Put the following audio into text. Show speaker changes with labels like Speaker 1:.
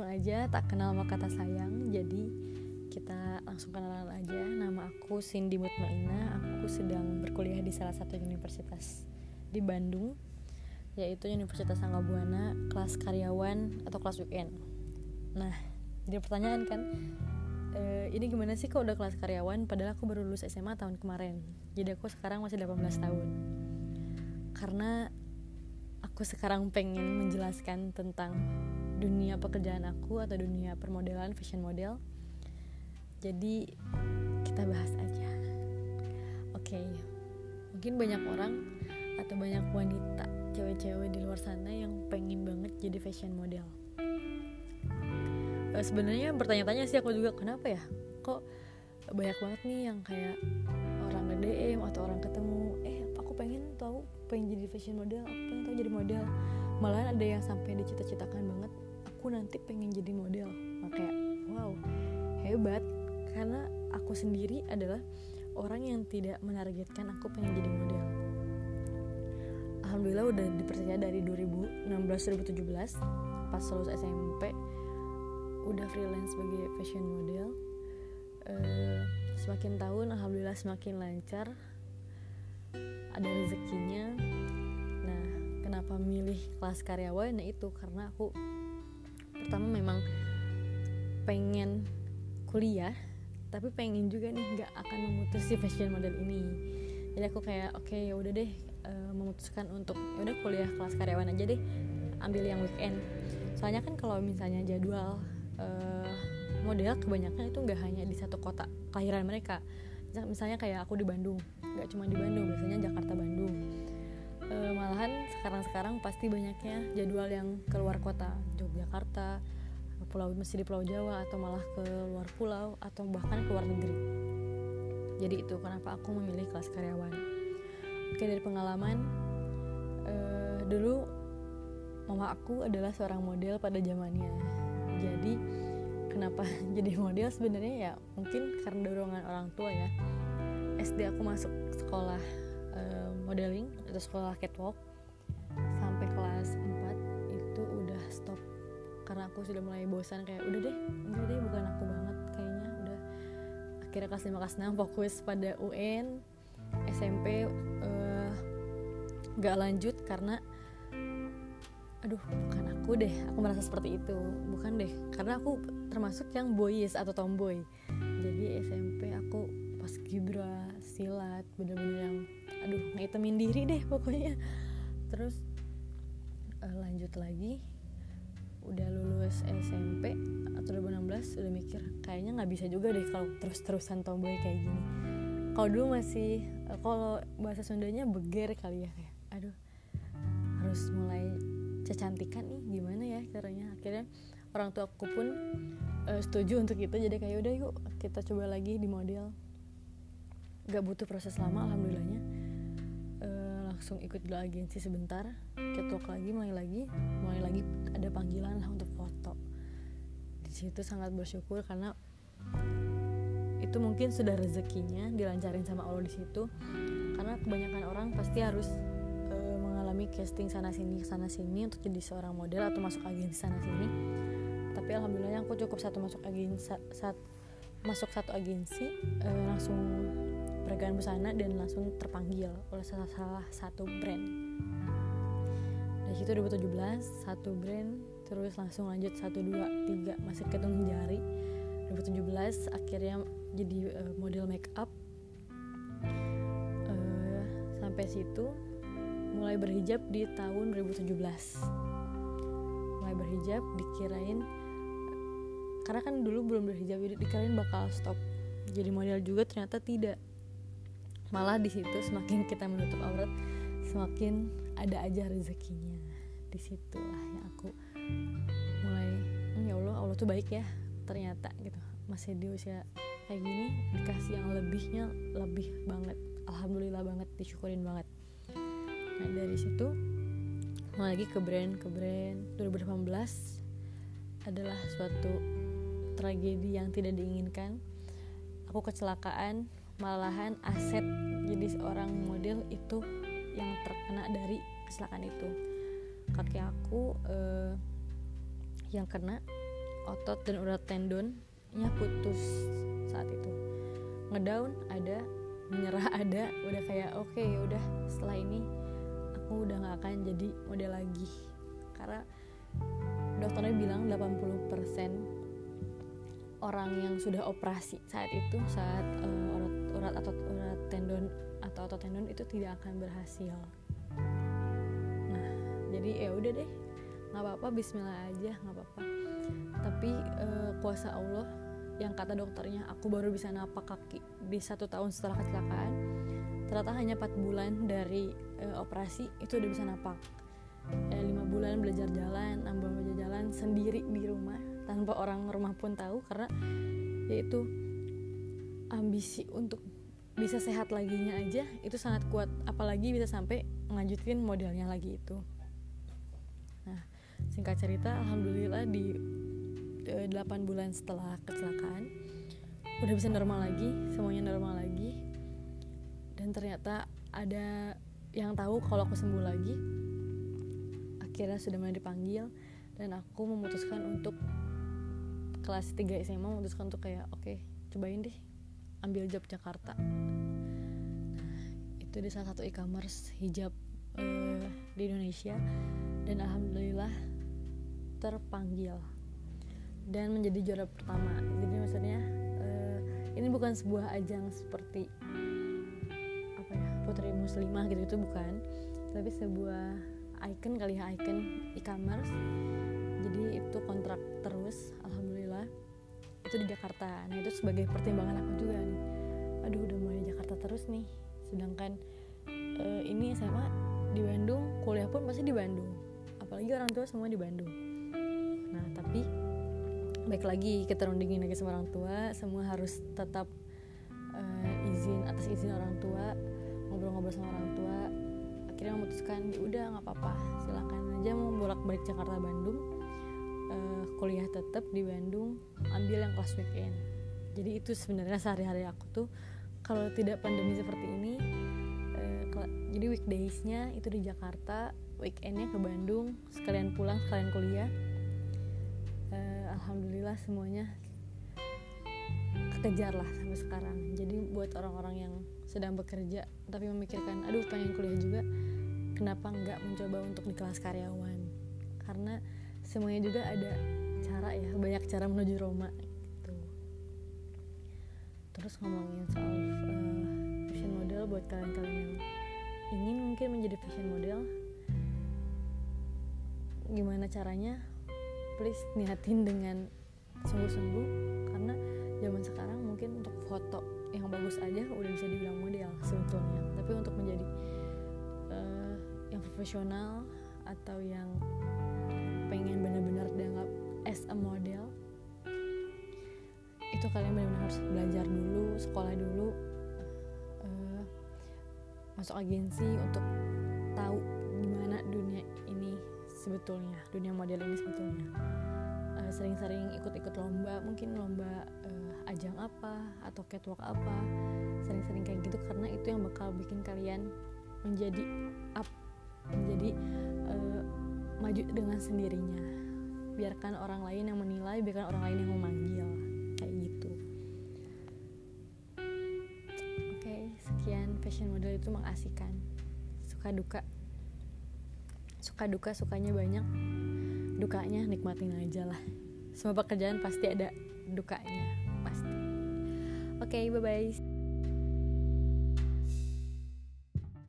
Speaker 1: langsung aja tak kenal maka kata sayang. Jadi kita langsung kenalan aja. Nama aku Cindy Mutmaina. Aku sedang berkuliah di salah satu universitas di Bandung yaitu Universitas Buana kelas karyawan atau kelas weekend nah jadi pertanyaan kan e, ini gimana sih kok udah kelas karyawan? Padahal aku baru lulus SMA tahun kemarin. Jadi aku sekarang masih 18 tahun. Karena aku sekarang pengen menjelaskan tentang dunia pekerjaan aku atau dunia permodelan fashion model. Jadi kita bahas aja. Oke okay. mungkin banyak orang atau banyak wanita cewek-cewek di luar sana yang pengen banget jadi fashion model. Uh, sebenarnya bertanya-tanya sih aku juga kenapa ya? Kok banyak banget nih yang kayak orang nge DM atau orang ketemu eh aku pengen tahu pengen jadi fashion model aku pengen tahu jadi model. Malahan ada yang sampai dicita-citakan banget aku nanti pengen jadi model. Makanya wow hebat. Karena aku sendiri adalah orang yang tidak menargetkan aku pengen jadi model. Alhamdulillah udah dipercaya dari 2016-2017 pas lulus SMP udah freelance sebagai fashion model. Uh, semakin tahun Alhamdulillah semakin lancar. Ada rezekinya. Nah kenapa milih kelas karyawan? Nah itu karena aku pertama memang pengen kuliah tapi pengen juga nih nggak akan memutus si fashion model ini. Jadi aku kayak oke okay, ya udah deh uh, memutuskan untuk ya udah kuliah kelas karyawan aja deh ambil yang weekend. Soalnya kan kalau misalnya jadwal uh, model kebanyakan itu nggak hanya di satu kota kelahiran mereka. Misalnya kayak aku di Bandung nggak cuma di Bandung biasanya Jakarta Bandung uh, malahan sekarang-sekarang pasti banyaknya jadwal yang keluar kota. Yogyakarta pulau masih di Pulau Jawa atau malah ke luar pulau atau bahkan ke luar negeri. Jadi itu kenapa aku memilih kelas karyawan. Oke dari pengalaman uh, dulu mama aku adalah seorang model pada zamannya. Jadi kenapa jadi model? Sebenarnya ya mungkin karena dorongan orang tua ya. SD aku masuk sekolah modeling atau sekolah catwalk sampai kelas 4 itu udah stop. Karena aku sudah mulai bosan kayak udah deh enggak deh bukan aku banget kayaknya. Udah. Akhirnya kelas 5 kelas 6 fokus pada UN SMP uh, gak lanjut karena aduh bukan aku deh aku merasa seperti itu. Bukan deh karena aku termasuk yang boys atau tomboy. Jadi SMP aku pas gibra silat bener-bener yang aduh ngitemin diri deh pokoknya. Terus uh, lanjut lagi. Udah lulus SMP atau 2016 udah mikir kayaknya nggak bisa juga deh kalau terus-terusan tomboy kayak gini. Kalau dulu masih uh, kalau bahasa Sundanya beger kali ya kayak aduh harus mulai kecantikan nih gimana ya caranya? Akhirnya orang tua aku pun uh, setuju untuk itu. Jadi kayak udah yuk kita coba lagi di model. Gak butuh proses lama alhamdulillahnya langsung ikut dulu agensi sebentar. Ketok lagi mulai lagi. Mulai lagi ada panggilan lah untuk foto. Di situ sangat bersyukur karena itu mungkin sudah rezekinya dilancarin sama Allah di situ. Karena kebanyakan orang pasti harus e, mengalami casting sana sini sana sini untuk jadi seorang model atau masuk agensi sana sini. Tapi alhamdulillah aku cukup satu masuk agensi saat masuk satu agensi e, langsung peragaan busana dan langsung terpanggil oleh salah, salah satu brand. Dari situ 2017 satu brand terus langsung lanjut satu dua tiga masih ketung jari. 2017 akhirnya jadi uh, model make up. Uh, sampai situ mulai berhijab di tahun 2017 mulai berhijab dikirain karena kan dulu belum berhijab jadi dikirain bakal stop. Jadi model juga ternyata tidak malah di situ semakin kita menutup aurat semakin ada aja rezekinya. Di situlah yang aku mulai hmm, ya Allah Allah tuh baik ya ternyata gitu. Masih di usia kayak gini dikasih yang lebihnya lebih banget. Alhamdulillah banget disyukurin banget. Nah dari situ mulai lagi ke brand ke brand. 2018 adalah suatu tragedi yang tidak diinginkan. Aku kecelakaan malahan aset jadi seorang model itu yang terkena dari kecelakaan itu. Kaki aku eh, yang kena otot dan urat tendonnya putus saat itu. Ngedown ada menyerah ada udah kayak oke okay, ya udah setelah ini aku udah nggak akan jadi model lagi. Karena dokternya bilang 80% orang yang sudah operasi saat itu saat uh, urat urat atau urat tendon atau otot tendon itu tidak akan berhasil. Nah jadi ya udah deh. Nggak apa-apa Bismillah aja nggak apa-apa. Tapi uh, kuasa Allah yang kata dokternya aku baru bisa napak kaki di satu tahun setelah kecelakaan ternyata hanya 4 bulan dari uh, operasi itu udah bisa napak. Eh, lima bulan belajar jalan enam bulan belajar jalan sendiri di rumah tanpa orang rumah pun tahu karena yaitu ambisi untuk bisa sehat laginya aja itu sangat kuat. Apalagi bisa sampai ngelanjutin modelnya lagi itu. Nah singkat cerita alhamdulillah di e, 8 bulan setelah kecelakaan udah bisa normal lagi semuanya normal lagi. Dan ternyata ada yang tahu kalau aku sembuh lagi. Akhirnya sudah mulai dipanggil dan aku memutuskan untuk kelas 3 SMA memutuskan untuk kayak oke okay, cobain deh ambil job Jakarta. Itu di salah satu e-commerce hijab uh, di Indonesia. Dan alhamdulillah terpanggil dan menjadi juara pertama. Jadi maksudnya uh, ini bukan sebuah ajang seperti apa ya putri muslimah gitu itu bukan. Tapi sebuah icon kali ya icon e-commerce. Jadi itu kontrak terus alhamdulillah itu di Jakarta. Nah itu sebagai pertimbangan aku juga terus nih. Sedangkan uh, ini SMA di Bandung kuliah pun pasti di Bandung. Apalagi orang tua semua di Bandung. Nah tapi baik lagi kita rundingin lagi sama orang tua semua harus tetap uh, izin atas izin orang tua ngobrol-ngobrol sama orang tua. Akhirnya memutuskan ya udah nggak apa-apa silahkan aja mau bolak balik Jakarta Bandung. Uh, kuliah tetap di Bandung ambil yang kelas weekend. Jadi itu sebenarnya sehari-hari aku tuh kalau tidak pandemi seperti ini uh, jadi weekdaysnya itu di Jakarta weekendnya ke Bandung sekalian pulang sekalian kuliah. Uh, alhamdulillah semuanya kejar lah sampai sekarang. Jadi buat orang-orang yang sedang bekerja tapi memikirkan aduh pengen kuliah juga kenapa nggak mencoba untuk di kelas karyawan? Karena semuanya juga ada cara ya banyak cara menuju Roma terus ngomongin soal uh, fashion model buat kalian-kalian yang ingin mungkin menjadi fashion model gimana caranya? Please niatin dengan sungguh-sungguh karena zaman sekarang mungkin untuk foto yang bagus aja udah bisa dibilang model sebetulnya. Tapi untuk menjadi yang profesional atau yang pengen benar-benar dianggap as a model itu kalian benar-benar harus belajar dulu sekolah dulu uh, masuk agensi untuk tahu gimana dunia ini sebetulnya dunia model ini sebetulnya. Uh, sering-sering ikut-ikut lomba mungkin lomba uh, ajang apa atau catwalk apa sering-sering kayak gitu karena itu yang bakal bikin kalian menjadi up menjadi uh, maju dengan sendirinya. Biarkan orang lain yang menilai biarkan orang lain yang memanggil fashion model itu mengasihkan. Suka duka. Suka duka sukanya banyak. Dukanya nikmatin aja lah. Semua pekerjaan pasti ada dukanya pasti. Oke okay, bye bye